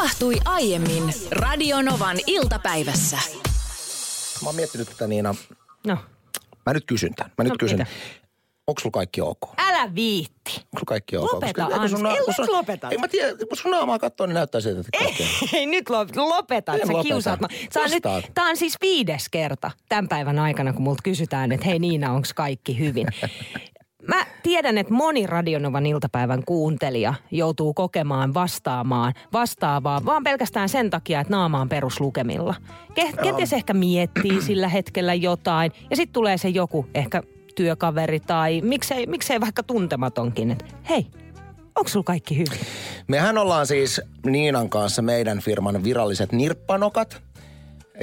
Tapahtui aiemmin Radionovan iltapäivässä. Mä oon miettinyt tätä Niina. No, Mä nyt kysyn tämän. Mä nyt No, kysyn. mitä? Onko sulla kaikki ok? Onko älä viitti. sulla kaikki ok? Lopeta, Koska- sun Ei, sun- nyt lopeta. Ei mä tiedä, kun sun naamaa katsoo, niin näyttää siltä, että kaikki on. Ei nyt lop- lopeta, että sä lopeta. kiusaat. mä- on, nyt, tää on siis viides kerta tämän päivän aikana, kun multa kysytään, että hei Niina, onko kaikki hyvin? Mä tiedän, että moni Radionovan iltapäivän kuuntelija joutuu kokemaan vastaamaan vastaavaa vaan pelkästään sen takia, että naama on peruslukemilla. Ke- kenties ehkä miettii sillä hetkellä jotain ja sitten tulee se joku, ehkä työkaveri tai miksei, miksei vaikka tuntematonkin, että hei, onko sulla kaikki hyvin? Mehän ollaan siis Niinan kanssa meidän firman viralliset nirppanokat.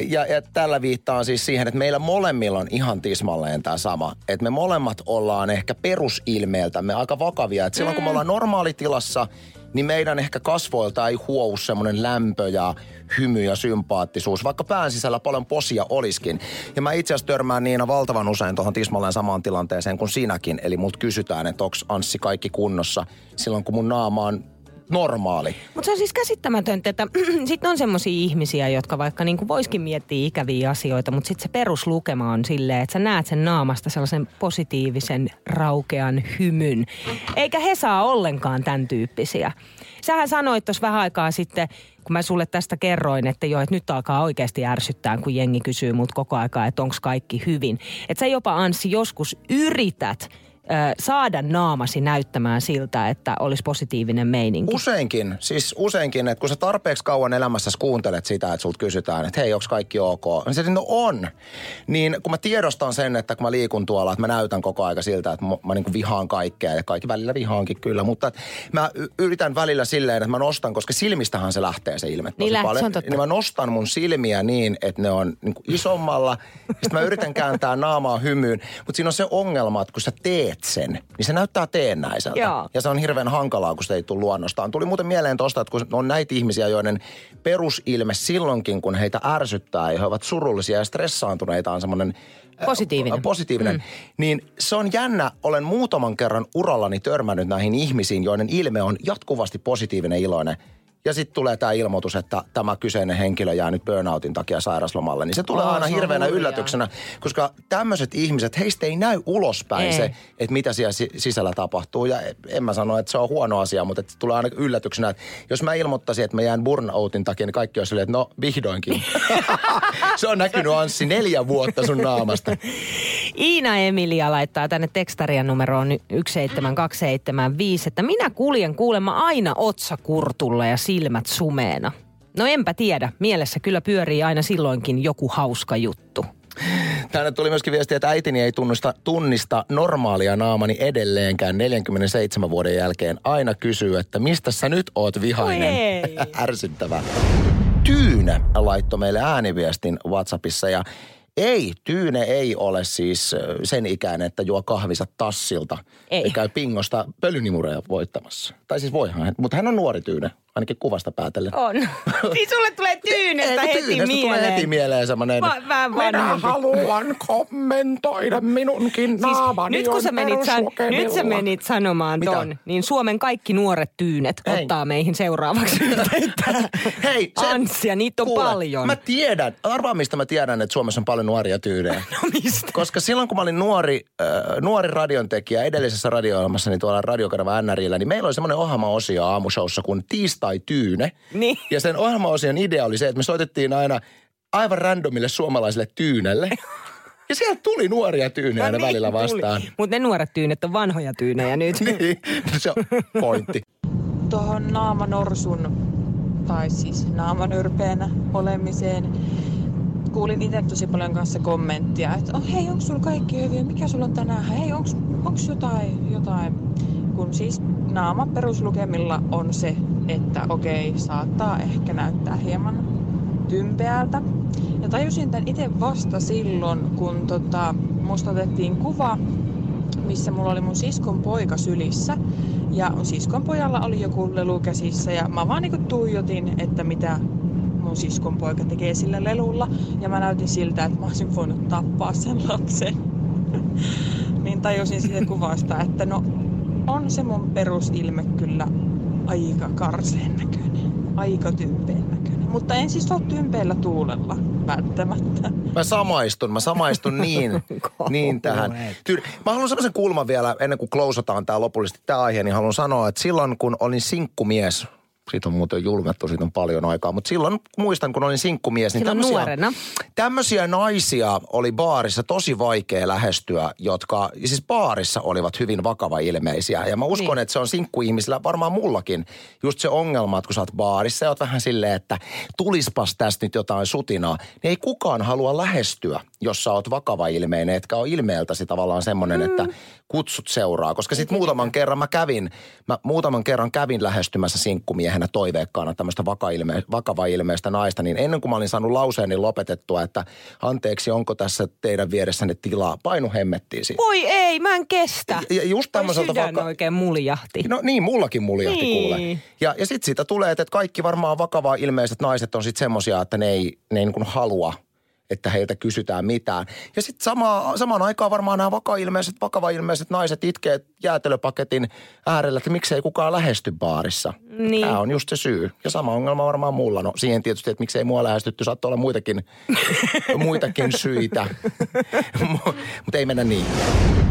Ja, ja tällä viittaan siis siihen, että meillä molemmilla on ihan tismalleen tämä sama. Että me molemmat ollaan ehkä perusilmeeltämme aika vakavia. Että silloin kun me ollaan normaalitilassa, niin meidän ehkä kasvoilta ei huou semmoinen lämpö ja hymy ja sympaattisuus, vaikka pään sisällä paljon posia olisikin. Ja mä itse asiassa törmään Niina valtavan usein tuohon tismalleen samaan tilanteeseen kuin sinäkin. Eli mut kysytään, että onko Anssi kaikki kunnossa silloin, kun mun naama on normaali. Mutta se on siis käsittämätöntä, että sitten on semmoisia ihmisiä, jotka vaikka niinku voiskin miettiä ikäviä asioita, mutta sitten se peruslukema on silleen, että sä näet sen naamasta sellaisen positiivisen, raukean hymyn. Eikä he saa ollenkaan tämän tyyppisiä. Sähän sanoit tuossa vähän aikaa sitten, kun mä sulle tästä kerroin, että joo, että nyt alkaa oikeasti ärsyttää, kun jengi kysyy mut koko aikaa, että onko kaikki hyvin. Että sä jopa Anssi joskus yrität saada naamasi näyttämään siltä, että olisi positiivinen meininki. Useinkin, siis useinkin, että kun sä tarpeeksi kauan elämässä kuuntelet sitä, että sulta kysytään, että hei, onko kaikki ok? Niin se no on. Niin kun mä tiedostan sen, että kun mä liikun tuolla, että mä näytän koko aika siltä, että mä, mä niin vihaan kaikkea ja kaikki välillä vihaankin kyllä, mutta mä yritän välillä silleen, että mä nostan, koska silmistähän se lähtee se ilme tosi Niin paljon. se on totta. Niin mä nostan mun silmiä niin, että ne on niin isommalla. Sitten mä yritän kääntää naamaa hymyyn, mutta siinä on se ongelma, että kun sä teet sen, niin se näyttää teennäiseltä. Joo. Ja se on hirveän hankalaa, kun se ei tule luonnostaan. Tuli muuten mieleen tosta, että kun on näitä ihmisiä, joiden perusilme silloinkin, kun heitä ärsyttää ja he ovat surullisia ja stressaantuneita, on semmoinen äh, Positiivinen. positiivinen. Mm. Niin se on jännä. Olen muutaman kerran urallani törmännyt näihin ihmisiin, joiden ilme on jatkuvasti positiivinen iloinen. Ja sitten tulee tämä ilmoitus, että tämä kyseinen henkilö jää nyt burnoutin takia sairauslomalle. Niin se tulee Oo, aina se hirveänä hurjaa. yllätyksenä, koska tämmöiset ihmiset, heistä ei näy ulospäin Ei. se, että mitä siellä si- sisällä tapahtuu. Ja en mä sano, että se on huono asia, mutta että se tulee aina yllätyksenä, että jos mä ilmoittaisin, että mä jään burnoutin takia, niin kaikki olisi silleen, että no vihdoinkin. se on näkynyt Anssi neljä vuotta sun naamasta. Iina Emilia laittaa tänne tekstarian numeroon 17275, että minä kuljen kuulemma aina otsakurtulla ja silmät sumeena. No enpä tiedä, mielessä kyllä pyörii aina silloinkin joku hauska juttu. Tänne tuli myöskin viesti, että äitini ei tunnista, tunnista normaalia naamani edelleenkään 47 vuoden jälkeen. Aina kysyy, että mistä sä nyt oot vihainen. Ärsyttävää. Tyyne laittoi meille ääniviestin WhatsAppissa ja ei, Tyyne ei ole siis sen ikäinen, että juo kahvisa tassilta. Ei. Ja käy pingosta pölynimureja voittamassa. Tai siis voihan, mutta hän on nuori Tyyne, ainakin kuvasta päätellen. On. niin sulle tulee tyynestä Ei, kun heti Tyynestä mieleen. tulee heti mieleen semmoinen... Va- vähän Minä haluan kommentoida minunkin Siis naamani nyt kun sä menit, san, nyt sä menit sanomaan Mitä? ton, niin Suomen kaikki nuoret tyynet Hei. ottaa meihin seuraavaksi yhteyttä. Hei, se, Anssia, niitä on kuule, paljon. Mä tiedän, arvaa mistä mä tiedän, että Suomessa on paljon nuoria tyynejä. No mistä? Koska silloin kun mä olin nuori, äh, nuori radiontekijä edellisessä radio-ohjelmassa, niin tuolla radiokanava NRillä, niin meillä oli semmoinen ohjelmaosio aamushowssa kuin Tiistai Tyyne. Niin. Ja sen ohjelmaosion idea oli se, että me soitettiin aina aivan randomille suomalaisille tyynelle. Ja sieltä tuli nuoria tyynejä aina välillä vastaan. Mutta ne nuoret tyynet on vanhoja tyynejä nyt. Niin, se on pointti. tuohon naamanorsun tai siis naamanyrpeenä olemiseen. Kuulin itse tosi paljon kanssa kommenttia, että oh, hei, onko sulla kaikki hyvin? Mikä sulla on tänään? Hei, onko jotain, jotain? Kun siis naama peruslukemilla on se, että okei, saattaa ehkä näyttää hieman tympeältä. Ja tajusin tämän itse vasta silloin, kun tota, musta otettiin kuva missä mulla oli mun siskon poika sylissä. Ja siskon pojalla oli joku lelu käsissä ja mä vaan niinku tuijotin, että mitä mun siskon poika tekee sillä lelulla. Ja mä näytin siltä, että mä olisin voinut tappaa sen lapsen. niin tajusin siitä kuvasta, että no on se mun perusilme kyllä aika karseen näköinen. aika tympeen näköinen. Mutta en siis ole tympeellä tuulella välttämättä. Mä samaistun, mä samaistun niin, niin tähän. Mä haluan sellaisen kulman vielä, ennen kuin klousataan tämä lopullisesti tämä aihe, niin haluan sanoa, että silloin kun olin sinkkumies, siitä on muuten julmettu, siitä on paljon aikaa, mutta silloin muistan, kun olin sinkkumies, niin Silloin tämmöisiä, nuorena. tämmöisiä naisia oli baarissa tosi vaikea lähestyä, jotka siis baarissa olivat hyvin vakava ilmeisiä. Ja mä uskon, niin. että se on sinkkuihmisillä, varmaan mullakin, just se ongelma, että kun sä oot baarissa ja oot vähän silleen, että tulispas tästä nyt jotain sutinaa, niin ei kukaan halua lähestyä, jos sä oot vakava ilmeinen, etkä ole ilmeeltäsi tavallaan semmoinen, mm. että kutsut seuraa. Koska sitten muutaman kerran mä kävin, mä muutaman kerran kävin lähestymässä sinkkumiehenä toiveikkaana tämmöistä vakailme, vakava-ilmeistä naista, niin ennen kuin mä olin saanut lauseeni lopetettua, että anteeksi, onko tässä teidän vieressänne tilaa, painu hemmettiin siitä. Voi ei, mä en kestä. Ja just tämmöiseltä sydän vaka- oikein muljahti. No niin, mullakin muljahti Niin. kuule. Ja, ja sitten siitä tulee, että kaikki varmaan vakavaa ilmeiset naiset on sitten semmosia, että ne ei, ne ei niin halua että heiltä kysytään mitään. Ja sitten sama, samaan aikaan varmaan nämä vakailmeiset, vakavailmeiset naiset itkee jäätelöpaketin äärellä, että miksei kukaan lähesty baarissa. Niin. Tämä on just se syy. Ja sama ongelma varmaan mulla. No siihen tietysti, että miksei mua lähestytty, saattaa olla muitakin, muitakin syitä. Mutta ei mennä niin.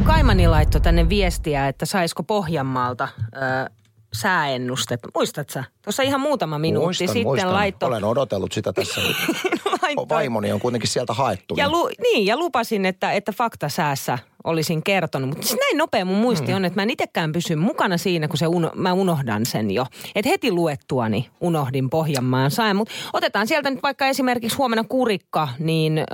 Kaimani laittoi tänne viestiä, että saisiko Pohjanmaalta ö, sääennustetta. Muistat sä? Tuossa ihan muutama minuutti muistan, sitten muistan. laittoi. Olen odotellut sitä tässä. Vaimoni on kuitenkin sieltä haettu. Ja, niin- lu, niin, ja lupasin, että, että faktasäässä olisin kertonut. Mutta siis näin nopea mun muisti Mm. on, että mä en itsekään pysy mukana siinä, kun se uno, mä unohdan sen jo. Että heti luettuani unohdin Pohjanmaan sain. Mutta otetaan sieltä nyt vaikka esimerkiksi huomenna Kurikka, niin, ö,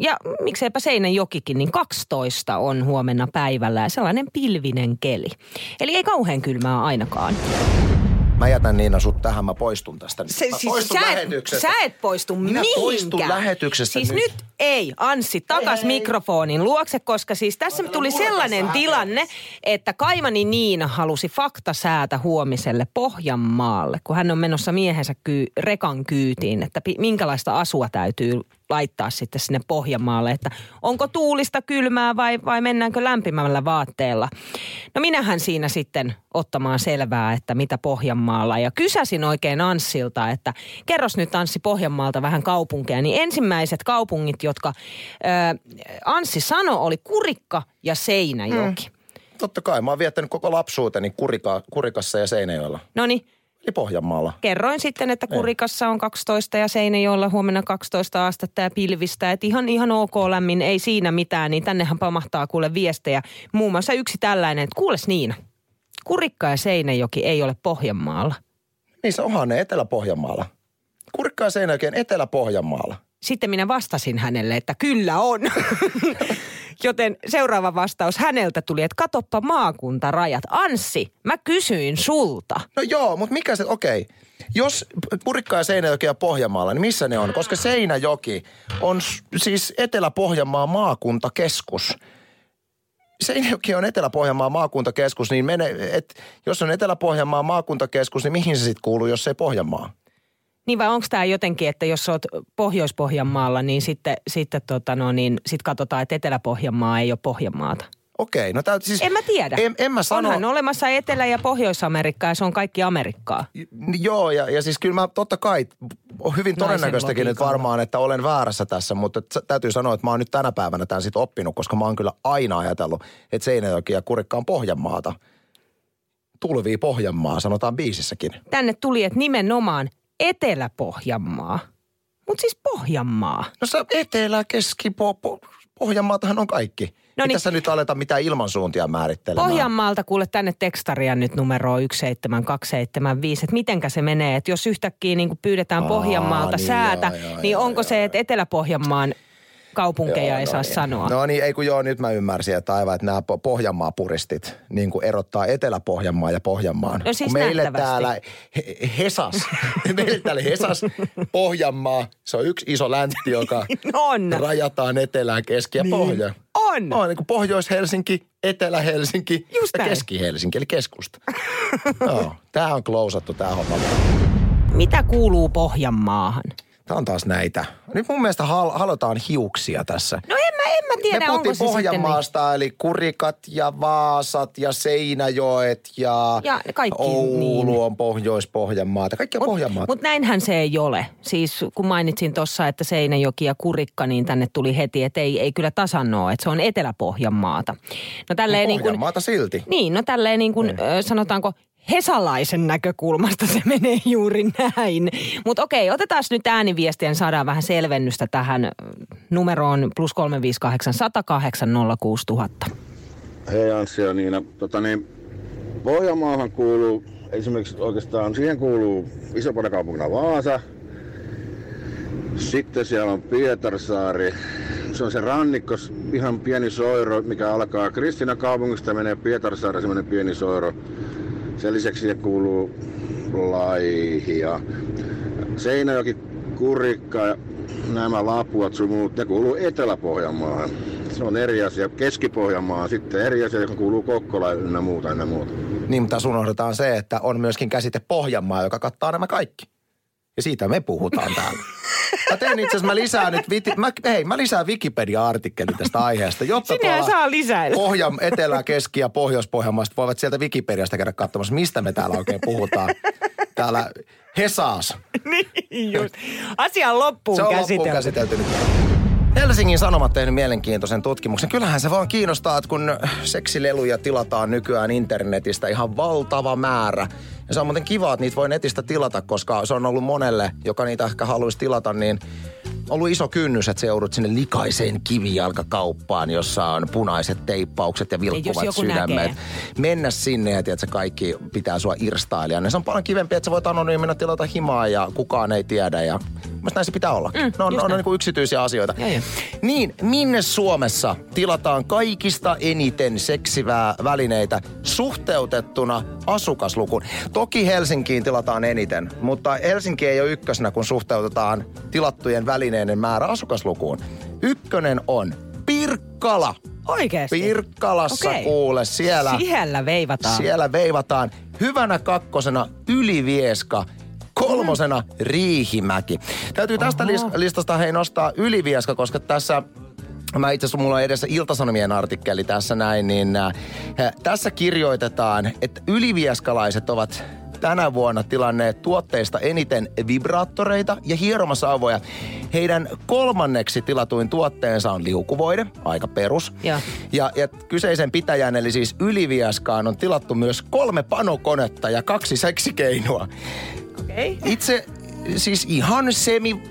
ja mikseipä Seinäjokikin, niin 12 on huomenna päivällä ja sellainen pilvinen keli. Eli ei kauhean kylmää ainakaan. Mä jätän Niina sut tähän, mä poistun tästä. Se, mä siis poistun sä, et, lähetyksestä. sä et poistu Minä mihinkään. poistun lähetyksestä Siis nyt. nyt, ei, Anssi, takas mikrofonin luokse, koska siis tässä tuli sellainen tilanne, että Kaimani Niina halusi faktasäätä huomiselle Pohjanmaalle, kun hän on menossa miehensä kyy, rekan kyytiin, että pi, minkälaista asua täytyy laittaa sitten sinne Pohjanmaalle, että onko tuulista kylmää vai, vai mennäänkö lämpimällä vaatteella. No minähän siinä sitten ottamaan selvää, että mitä Pohjanmaalla. Ja kysäsin oikein Anssilta, että kerros nyt Anssi Pohjanmaalta vähän kaupunkeja. Niin ensimmäiset kaupungit, jotka ö, Anssi sanoi, oli Kurikka ja Seinäjoki. Mm. Totta kai, mä oon viettänyt koko lapsuuteni Kurika, Kurikassa ja Seinäjoella. No niin, Eli Pohjanmaalla. kerroin sitten, että Kurikassa on 12 ja Seinäjoella huomenna 12 astetta ja pilvistä. Että ihan, ihan ok lämmin, ei siinä mitään, niin tännehän pamahtaa kuule viestejä. Muun muassa yksi tällainen, että kuules Niina, Kurikka ja Seinäjoki ei ole Pohjanmaalla. Niin se onhan ne Etelä-Pohjanmaalla. Kurikka ja Seinäjoki on Etelä-Pohjanmaalla. Sitten minä vastasin hänelle, että kyllä on. Joten seuraava vastaus häneltä tuli, että katoppa maakuntarajat. Anssi, mä kysyin sulta. No joo, mutta mikä se, okei. Jos Kurikka ja Seinäjoki on Pohjanmaalla, niin missä ne on? Koska Seinäjoki on siis Etelä-Pohjanmaan maakuntakeskus. Seinäjoki on Etelä-Pohjanmaan maakuntakeskus, niin mene, et, jos on Etelä-Pohjanmaan maakuntakeskus, niin mihin se sitten kuuluu, jos ei Pohjanmaa? Niin vai onko tämä jotenkin, että jos oot Pohjois-Pohjanmaalla, niin sitten, sitten tota no, niin sit katsotaan, että Etelä-Pohjanmaa ei ole Pohjanmaata. Okei, no tää, siis... En mä tiedä. En, en mä sano... Onhan olemassa Etelä- ja Pohjois-Amerikka ja se on kaikki Amerikkaa. Joo, ja, ja siis kyllä mä totta kai, on hyvin todennäköistäkin nyt varmaan, että olen väärässä tässä, mutta täytyy sanoa, että mä oon nyt tänä päivänä tämän sit oppinut, koska mä oon kyllä aina ajatellut, että Seinäjoki ja Kurikka on Pohjanmaata. Tulvii Pohjanmaa, sanotaan biisissäkin. Tänne tuli, että nimenomaan Etelä-Pohjanmaa. Mutta siis Pohjanmaa. No se etelä, keski, po, po, Pohjanmaatahan on kaikki. No niin. tässä nyt aleta mitään ilmansuuntia määrittelemään. Pohjanmaalta kuule tänne tekstaria nyt numeroon 17275, että mitenkä se menee, että jos yhtäkkiä niin pyydetään Aa, Pohjanmaalta niin, säätä, joo, joo, niin joo, onko se, että Etelä-Pohjanmaan kaupunkeja Joo, ei no saa niin. sanoa? No niin, ei kun joo, nyt mä ymmärsin, että aivan, että nämä Po- Pohjanmaa-puristit niin kuin erottaa Etelä-Pohjanmaa ja Pohjanmaan. No siis kun meille nähtävästi. täällä He- Hesas, meille täällä Hesas, Pohjanmaa, se on yksi iso läntti, joka On. rajataan etelään, keski ja niin. pohja. On. No, niin kuin Pohjois-Helsinki, Etelä-Helsinki Just ja näin. Keski-Helsinki, eli keskusta. Joo, tämä on klousattu tämä homma. Mitä kuuluu Pohjanmaahan? Tää on taas näitä. Nyt mun mielestä hal- halotaan hiuksia tässä. No en mä, en mä tiedä, Me onko se sitten niin. Pohjanmaasta, eli Kurikat ja Vaasat ja Seinäjoet ja, Ja kaikki, Oulu niin. on Pohjois-Pohjanmaata. Kaikki on Pohjanmaata. Mutta näinhän se ei ole. Siis kun mainitsin tuossa, että Seinäjoki ja Kurikka, niin tänne tuli heti, että ei, ei kyllä tasan ole, että se on Etelä-Pohjanmaata. No tälleen niin kuin, Pohjanmaata silti. niin, no tälleen niin kuin, ö, sanotaanko, hesalaisen näkökulmasta se menee juuri näin. Mutta okei, otetaan nyt ääniviestiä ja saadaan vähän selvennystä tähän numeroon plus 358 108 06000. Hei Anssi ja Niina. Tota niin, Pohjanmaahan kuuluu esimerkiksi oikeastaan, siihen kuuluu iso kaupunkina Vaasa. Sitten siellä on Pietarsaari. Se on se rannikko, ihan pieni soiro, mikä alkaa Kristina kaupungista menee Pietarsaari, semmoinen pieni soiro. Sen lisäksi siihen kuuluu Laihi ja Seinäjoki, Kurikka ja nämä Lapuat sun muut, ne kuuluu Etelä-Pohjanmaahan. Se on eri asia. Keski-Pohjanmaa on sitten eri asia, joka kuuluu Kokkola ynnä muuta ynnä muuta. Niin, mutta tässä unohdetaan se, että on myöskin käsite Pohjanmaa, joka kattaa nämä kaikki. Ja siitä me puhutaan täällä. Mä teen itse asiassa, mä lisään nyt, viti, mä, hei, mä lisään Wikipedia-artikkelin tästä aiheesta, jotta tuolla saa lisäillä. Pohjan, Etelä-, Keski- ja Pohjois-Pohjanmaasta voivat sieltä Wikipediasta käydä katsomassa, mistä me täällä oikein puhutaan. Täällä Hesaas. niin just. Asian loppuun Se on loppuun käsitelty nyt. Helsingin Sanomat tehnyt mielenkiintoisen tutkimuksen. Kyllähän se vaan kiinnostaa, että kun seksileluja tilataan nykyään internetistä ihan valtava määrä. Ja se on muuten kiva, että niitä voi netistä tilata, koska se on ollut monelle, joka niitä ehkä haluaisi tilata, niin ollut iso kynnys, että se joudut sinne likaiseen kivijalkakauppaan, jossa on punaiset teippaukset ja vilkkuvat sydämet. näkee. Mennä sinne ja tiedät, kaikki pitää sua irstailijan. Se on paljon kivempi, että sä voit anonyyminä tilata himaa ja kukaan ei tiedä. Ja Mielestäni näin se pitää olla. Mm, ne on, just on, niin kuin yksityisiä asioita. Joo, joo. Niin, minne Suomessa tilataan kaikista eniten seksivää välineitä suhteutettuna asukaslukuun? Toki Helsinkiin tilataan eniten, mutta Helsinki ei ole ykkösenä, kun suhteutetaan tilattujen välineiden määrä asukaslukuun. Ykkönen on Pirkkala. Oikeesti? Pirkkalassa Okei. kuule, siellä, Siellä veivataan. siellä veivataan. Hyvänä kakkosena Ylivieska. Kolmosena Riihimäki. Täytyy tästä Oho. lis- listasta hei nostaa Ylivieska, koska tässä Mä itse asiassa mulla on edessä Iltasanomien artikkeli tässä näin, niin äh, tässä kirjoitetaan, että ylivieskalaiset ovat tänä vuonna tilanneet tuotteista eniten vibraattoreita ja hieromasauvoja. Heidän kolmanneksi tilatuin tuotteensa on liukuvoide, aika perus. Joo. Ja, ja kyseisen pitäjän, eli siis Ylivieskaan, on tilattu myös kolme panokonetta ja kaksi seksikeinoa. Okei. Itse siis ihan semi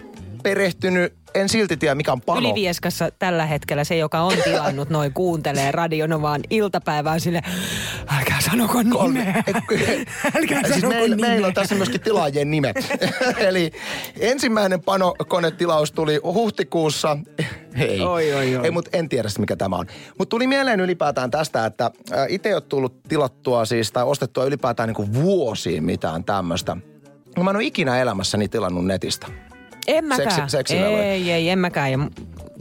perehtynyt, en silti tiedä mikä on pano. Ylivieskassa tällä hetkellä se, joka on tilannut noin, kuuntelee radionovaan iltapäivään sille, älkää sanoko nimeä. älkää siis sanoko meillä, nimeä. meillä on tässä myöskin tilaajien nimet. Eli ensimmäinen panokonetilaus tuli huhtikuussa. Ei, Oi, oi, oi. ei mutta en tiedä mikä tämä on. Mutta tuli mieleen ylipäätään tästä, että itse ei ole tullut tilattua siis tai ostettua ylipäätään niin vuosiin mitään tämmöistä. Mä en ole ikinä elämässäni tilannut netistä. En mäkään. Seksi- ei, ei, en mäkään. Ja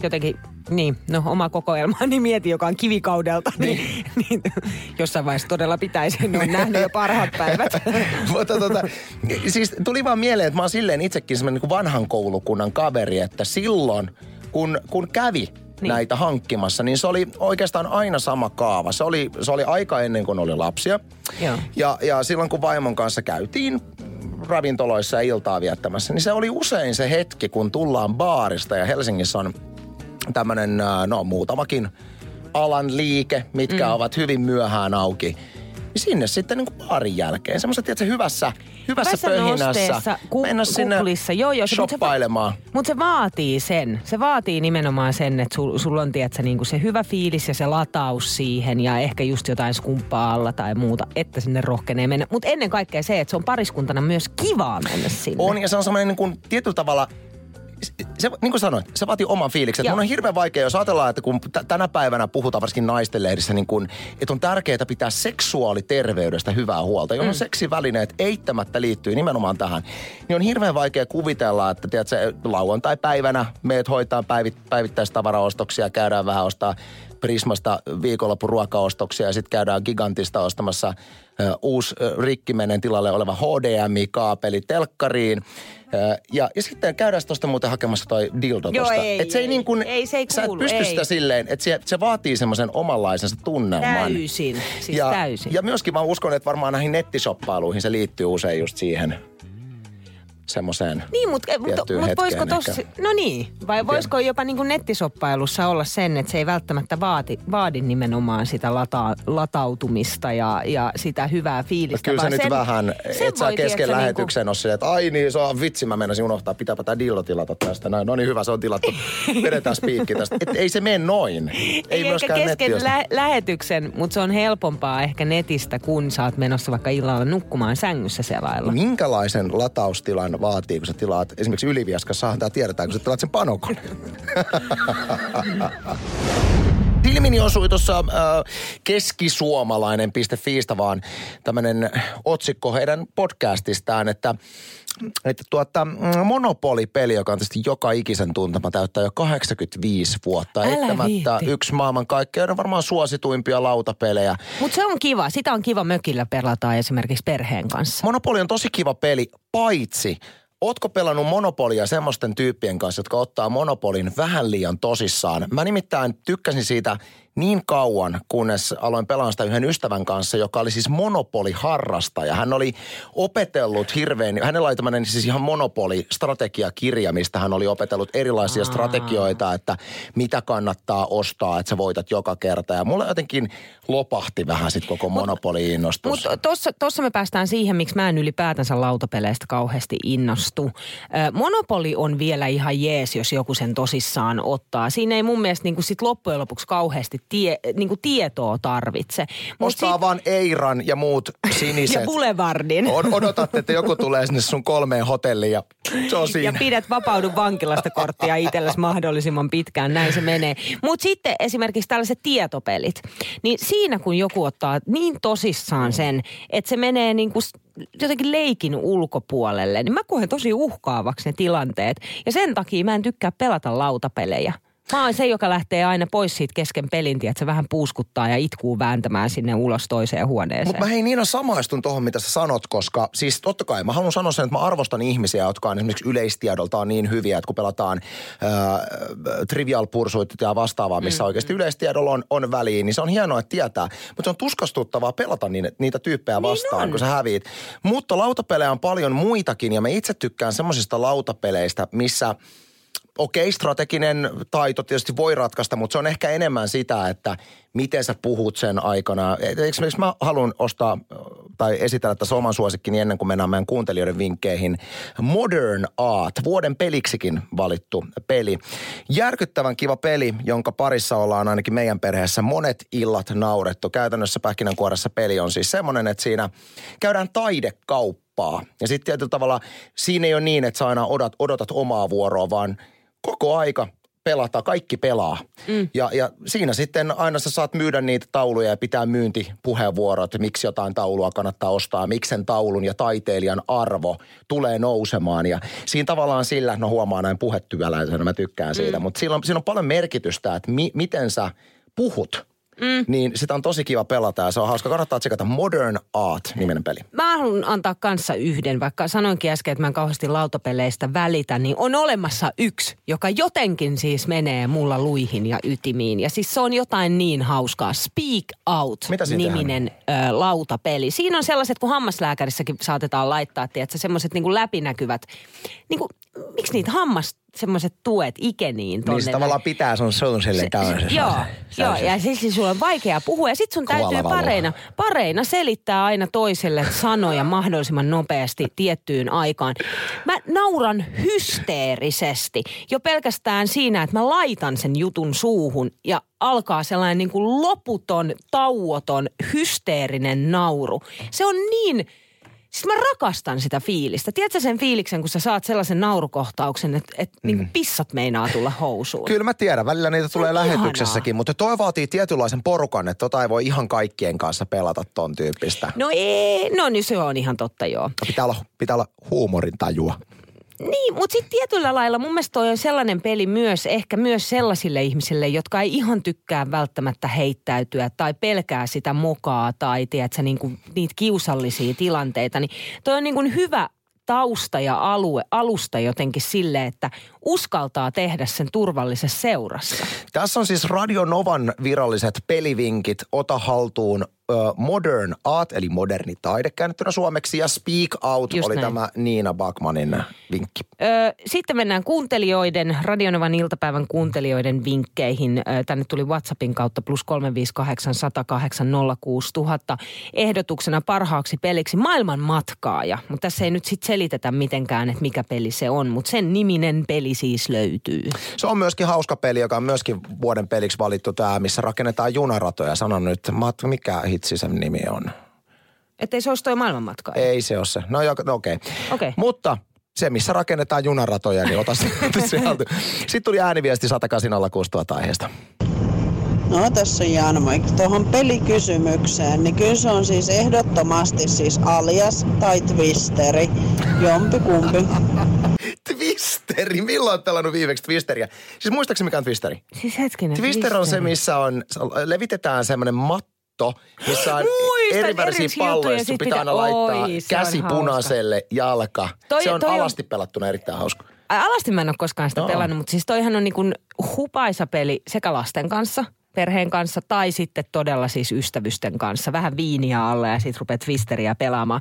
jotenkin, niin, no oma kokoelmani mietin, joka on kivikaudelta, niin, niin jossain vaiheessa todella pitäisi. En ole nähnyt jo parhaat päivät. Mutta tota, siis tuli vaan mieleen, että mä oon silleen itsekin semmoinen niin vanhan koulukunnan kaveri, että silloin kun, kun kävi niin. Niin. näitä hankkimassa, niin se oli oikeastaan aina sama kaava. Se oli, se oli aika ennen kuin oli lapsia. Joo. Ja, ja silloin kun vaimon kanssa käytiin ravintoloissa ja iltaa viettämässä, niin se oli usein se hetki, kun tullaan baarista ja Helsingissä on tämmöinen, no muutamakin alan liike, mitkä mm. ovat hyvin myöhään auki. Niin sinne sitten niin kuin baarin jälkeen, semmoisessa tiedätkö, hyvässä, hyvässä, Hyvässä pöhinässä, ku- mennä sinne kuplissa. Joo, joo, se- mut se- shoppailemaan. Mutta se vaatii sen. Se vaatii nimenomaan sen, että sul, sulla on tiedätkö, niinku se hyvä fiilis ja se lataus siihen ja ehkä just jotain skumppaa alla tai muuta, että sinne rohkenee mennä. Mutta ennen kaikkea se, että se on pariskuntana myös kivaa mennä sinne. On, ja se on semmoinen niin kuin, tietyllä tavalla, se, niin kuin sanoit, se vaatii oman fiiliksen. Joo. Mun on hirveän vaikea, jos ajatellaan, että kun t- tänä päivänä puhutaan varsinkin naisten lehdissä, niin kun, että on tärkeää pitää seksuaaliterveydestä hyvää huolta, johon mm. seksivälineet eittämättä liittyy nimenomaan tähän. Niin on hirveän vaikea kuvitella, että tiedätkö, lauantai-päivänä meet hoitaa päivit, päivittäistavaraostoksia, käydään vähän ostaa Prismasta viikonlopun ruokaostoksia ja sitten käydään Gigantista ostamassa uusi rikkimenen tilalle oleva HDMI-kaapeli telkkariin. Ja, ja sitten käydään tuosta muuten hakemassa toi dildo Joo, ei, et se ei, ei. niin kuin, Ei, se ei sä et kuulu, pysty ei. sitä silleen, että se, se vaatii semmoisen omanlaisensa tunnelman. Täysin, siis ja, täysin. Ja myöskin mä uskon, että varmaan näihin nettishoppailuihin se liittyy usein just siihen semmoiseen Niin, mutta mut, tiettyyn mut voisiko tossa, no niin, vai voisiko jopa niin kuin nettisoppailussa olla sen, että se ei välttämättä vaati, vaadi nimenomaan sitä lata, latautumista ja, ja sitä hyvää fiilistä. Kyllä sä vaan nyt sen- vähän, sen et sä voi, kesken lähetyksen ole silleen, että ai niin, se on vitsi, mä meinasin unohtaa, pitääpä tää dillo tilata tästä. Näin, no niin hyvä, se on tilattu. Vedetään spiikki tästä. Et ei se mene noin. Ei, Ei myöskään kesken nettiosta. lä- lähetyksen, mutta se on helpompaa ehkä netistä, kun sä oot menossa vaikka illalla nukkumaan sängyssä selailla. Minkälaisen lataustilan vaatii, kun sä tilaat, esimerkiksi Ylivieskassahan tämä tiedetään, kun sä tilaat sen panokon. Silmini osui tuossa äh, keskisuomalainen.fiistä vaan tämmöinen otsikko heidän podcastistaan, että että tuota, Monopoli-peli, joka on tietysti joka ikisen tuntema, täyttää jo 85 vuotta. Älä Eittämättä viitti. yksi maailman kaikkein varmaan suosituimpia lautapelejä. Mutta se on kiva. Sitä on kiva mökillä pelata esimerkiksi perheen kanssa. Monopoli on tosi kiva peli, paitsi Ootko pelannut Monopolia semmoisten tyyppien kanssa, jotka ottaa Monopolin vähän liian tosissaan? Mä nimittäin tykkäsin siitä niin kauan, kunnes aloin pelaa sitä yhden ystävän kanssa, joka oli siis Monopoli-harrastaja. Hän oli opetellut hirveän, hänellä oli tämmöinen siis ihan Monopoli-strategiakirja, mistä hän oli opetellut erilaisia Aa. strategioita, että mitä kannattaa ostaa, että sä voitat joka kerta. Ja mulla jotenkin lopahti vähän sit koko Monopoli-innostus. Mutta tuossa tossa me päästään siihen, miksi mä en ylipäätänsä lautapeleistä kauheasti innostu. Monopoli on vielä ihan jees, jos joku sen tosissaan ottaa. Siinä ei mun mielestä niinku sit loppujen lopuksi kauheasti tie, niinku tietoa tarvitse. Mut Ostaa sit- vaan Eiran ja muut siniset. ja Boulevardin. On, odotatte, että joku tulee sinne sun kolmeen hotelliin ja se on Ja siinä. pidät vapaudu vankilasta korttia itsellesi mahdollisimman pitkään, näin se menee. Mutta sitten esimerkiksi tällaiset tietopelit, niin siinä kun joku ottaa niin tosissaan sen, että se menee niin kuin jotenkin leikin ulkopuolelle, niin mä koen tosi uhkaavaksi ne tilanteet. Ja sen takia mä en tykkää pelata lautapelejä. Mä oon se, joka lähtee aina pois siitä kesken pelin, että se vähän puuskuttaa ja itkuu vääntämään sinne ulos toiseen huoneeseen. Mutta mä hei Niina samaistun tuohon, mitä sä sanot, koska siis totta kai mä haluan sanoa sen, että mä arvostan ihmisiä, jotka on esimerkiksi yleistiedoltaan niin hyviä, että kun pelataan äh, trivial pursuit ja vastaavaa, missä mm, oikeasti yleistiedolla on, on väliin, niin se on hienoa, että tietää. Mutta se on tuskastuttavaa pelata niin, niitä tyyppejä vastaan, on. kun sä häviit. Mutta lautapelejä on paljon muitakin ja mä itse tykkään semmoisista lautapeleistä, missä okei, strateginen taito tietysti voi ratkaista, mutta se on ehkä enemmän sitä, että miten sä puhut sen aikana. Esimerkiksi mä haluan ostaa tai esitellä tässä oman suosikkini ennen kuin mennään meidän kuuntelijoiden vinkkeihin. Modern Art, vuoden peliksikin valittu peli. Järkyttävän kiva peli, jonka parissa ollaan ainakin meidän perheessä monet illat naurettu. Käytännössä pähkinänkuoressa peli on siis semmoinen, että siinä käydään taidekauppaa. Ja sitten tietyllä tavalla siinä ei ole niin, että sä aina odotat, odotat omaa vuoroa, vaan koko aika pelata, kaikki pelaa. Mm. Ja, ja siinä sitten aina sä saat myydä niitä tauluja ja pitää myyntipuheenvuorot, että miksi jotain taulua kannattaa ostaa, miksi sen taulun ja taiteilijan arvo tulee nousemaan. Ja siinä tavallaan sillä, no huomaa näin puhetyöläisenä, mä tykkään siitä, mm. mutta siinä on, siinä on paljon merkitystä, että mi, miten sä puhut. Mm. Niin sitä on tosi kiva pelata ja se on hauska. Kannattaa tsekata Modern Art-niminen peli. Mä haluan antaa kanssa yhden, vaikka sanoinkin äsken, että mä en kauheasti lautapeleistä välitä, niin on olemassa yksi, joka jotenkin siis menee mulla luihin ja ytimiin. Ja siis se on jotain niin hauskaa. Speak Out Mitä siinä niminen ö, lautapeli. Siinä on sellaiset, kun hammaslääkärissäkin saatetaan laittaa, tiedätkö, semmoiset niin läpinäkyvät, niin kuin, miksi niitä hammas, semmoiset tuet ikeniin tonne. Niin se tavallaan pitää sun suun silleen käydä. Joo, joo, ja siksi sulla on vaikea puhua. Ja sit sun täytyy pareina, pareina selittää aina toiselle sanoja mahdollisimman nopeasti tiettyyn aikaan. Mä nauran hysteerisesti jo pelkästään siinä, että mä laitan sen jutun suuhun ja alkaa sellainen niin kuin loputon, tauoton, hysteerinen nauru. Se on niin... Siis mä rakastan sitä fiilistä. Tiedätkö sen fiiliksen, kun sä saat sellaisen naurukohtauksen, että, että mm. niin pissat meinaa tulla housuun? Kyllä mä tiedän, välillä niitä tulee on lähetyksessäkin, mutta toi vaatii tietynlaisen porukan, että tota ei voi ihan kaikkien kanssa pelata ton tyyppistä. No ei, no niin se on ihan totta joo. Pitää olla, pitää olla huumorin tajua. Niin, mutta sitten tietyllä lailla mun mielestä toi on sellainen peli myös, ehkä myös sellaisille ihmisille, jotka ei ihan tykkää välttämättä heittäytyä tai pelkää sitä mokaa tai tiedätkö, niin kuin niitä kiusallisia tilanteita. Niin toi on niin kuin hyvä tausta ja alue, alusta jotenkin sille, että uskaltaa tehdä sen turvallisessa seurassa. Tässä on siis Radio Novan viralliset pelivinkit. Ota haltuun Modern Art, eli moderni taide käännettynä suomeksi, ja Speak Out Just oli näin. tämä Niina Bakmanin vinkki. Ö, sitten mennään kuuntelijoiden, Radionovan iltapäivän kuuntelijoiden vinkkeihin. Tänne tuli WhatsAppin kautta plus 358 108 06000 ehdotuksena parhaaksi peliksi maailman matkaaja. Mutta tässä ei nyt sitten selitetä mitenkään, että mikä peli se on, mutta sen niminen peli siis löytyy. Se on myöskin hauska peli, joka on myöskin vuoden peliksi valittu tämä, missä rakennetaan junaratoja. Sanon nyt, Mat, mikä hitsi sen nimi on? Että ei se olisi toi maailmanmatkaaja. Ei se ole se. No, no okei. Okay. Okei. Mutta se, missä rakennetaan junaratoja, niin ota sieltä. Sitten tuli ääniviesti 108 tuota aiheesta. No tässä on Janmoik. Tuohon pelikysymykseen, niin kyllä se on siis ehdottomasti siis alias tai twisteri. Jompi kumpi. Twisteri. Milloin olet pelannut viimeksi Twisteriä? Siis muistaakseni mikä on Twisteri? Siis hetkinen. Twister on se, missä on, levitetään semmoinen matto, missä on Muistan, eri värisiä palloja. Sun pitää aina laittaa Oi, on käsi punaiselle, jalka. Toi- se on toi on- alasti pelattuna erittäin hauska. Alasti mä en ole koskaan sitä Joo. pelannut, mutta siis toihan on niin kuin hupaisa peli sekä lasten kanssa, perheen kanssa tai sitten todella siis ystävysten kanssa. Vähän viiniä alle ja sitten rupeat twisteriä pelaamaan.